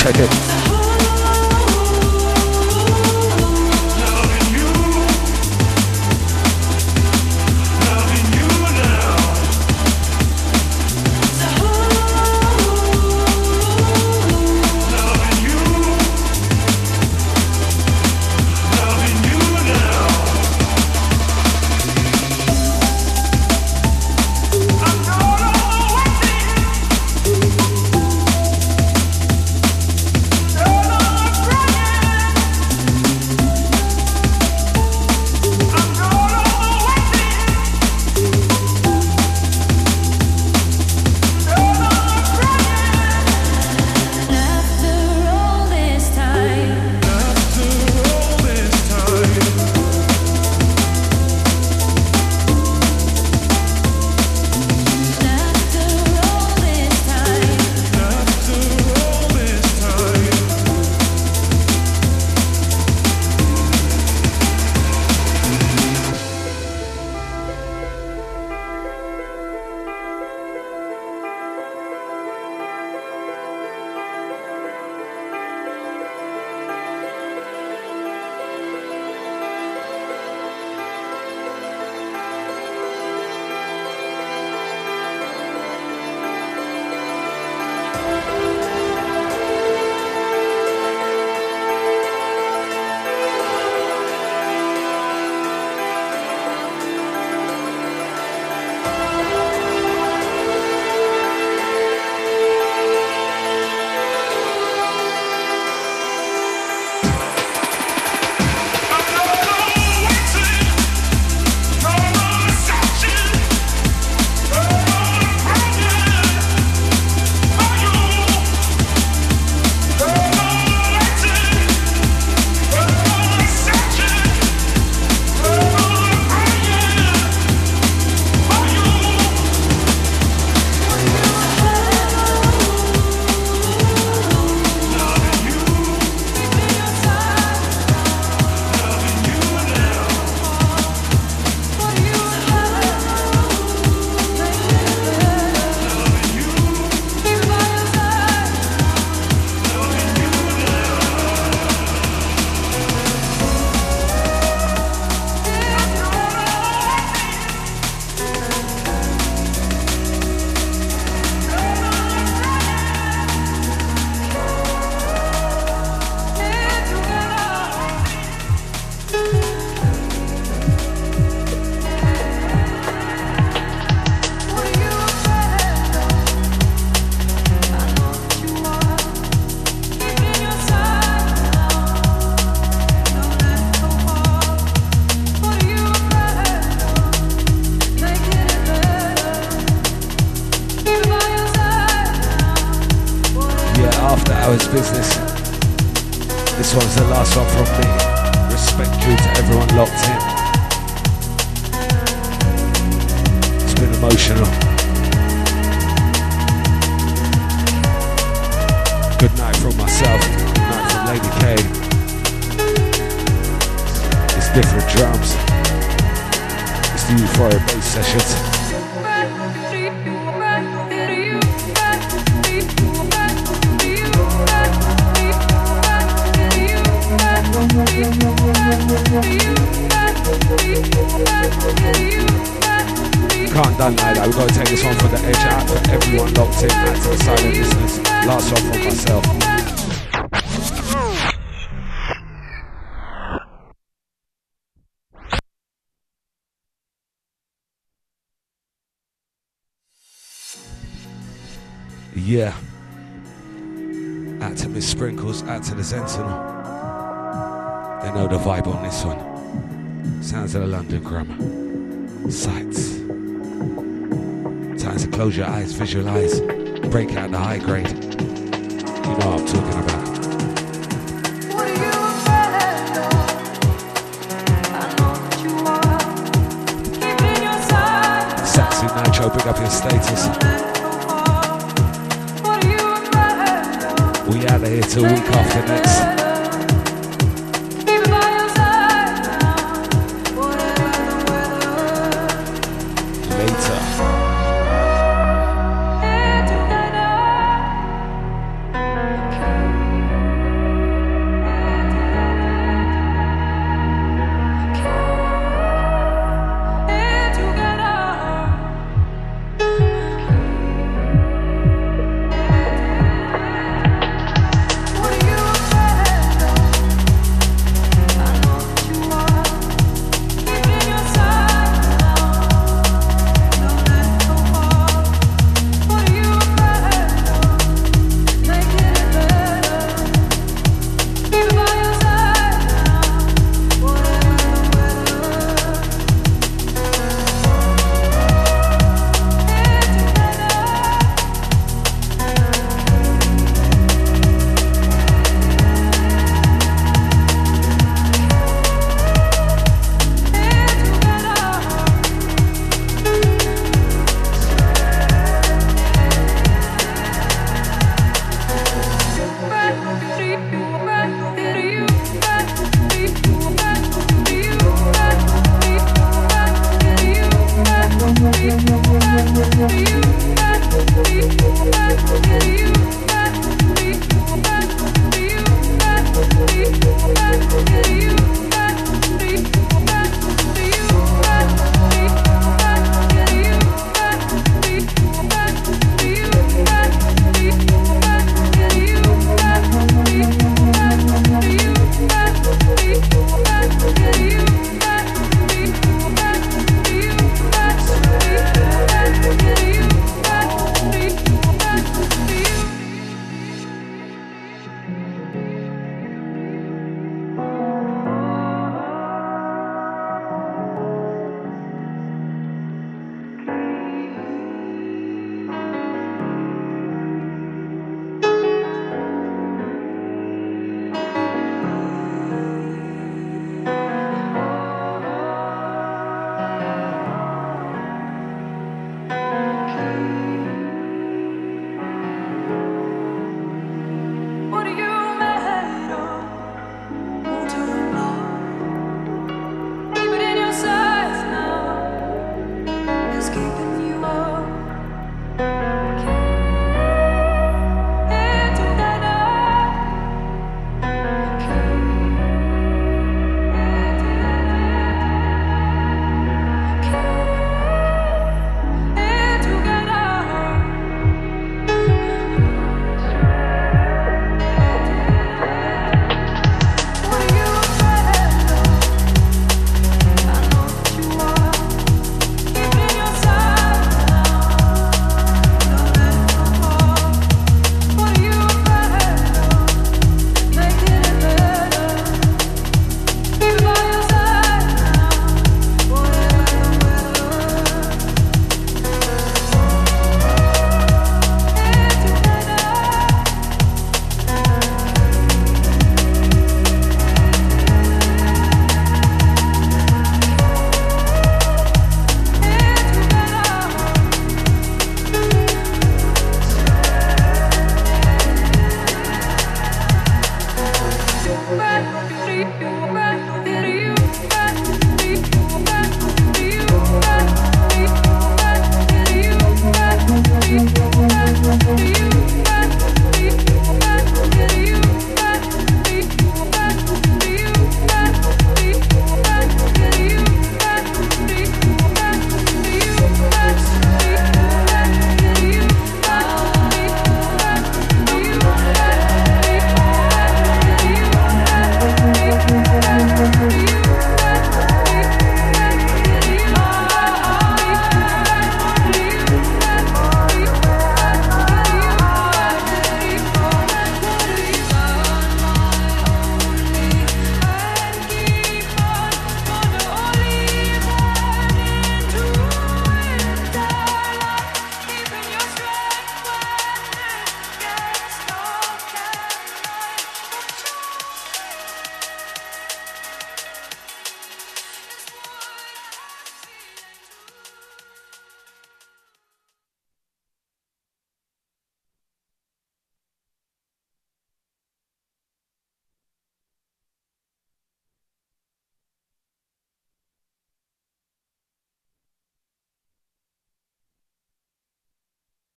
Check it. Visualize,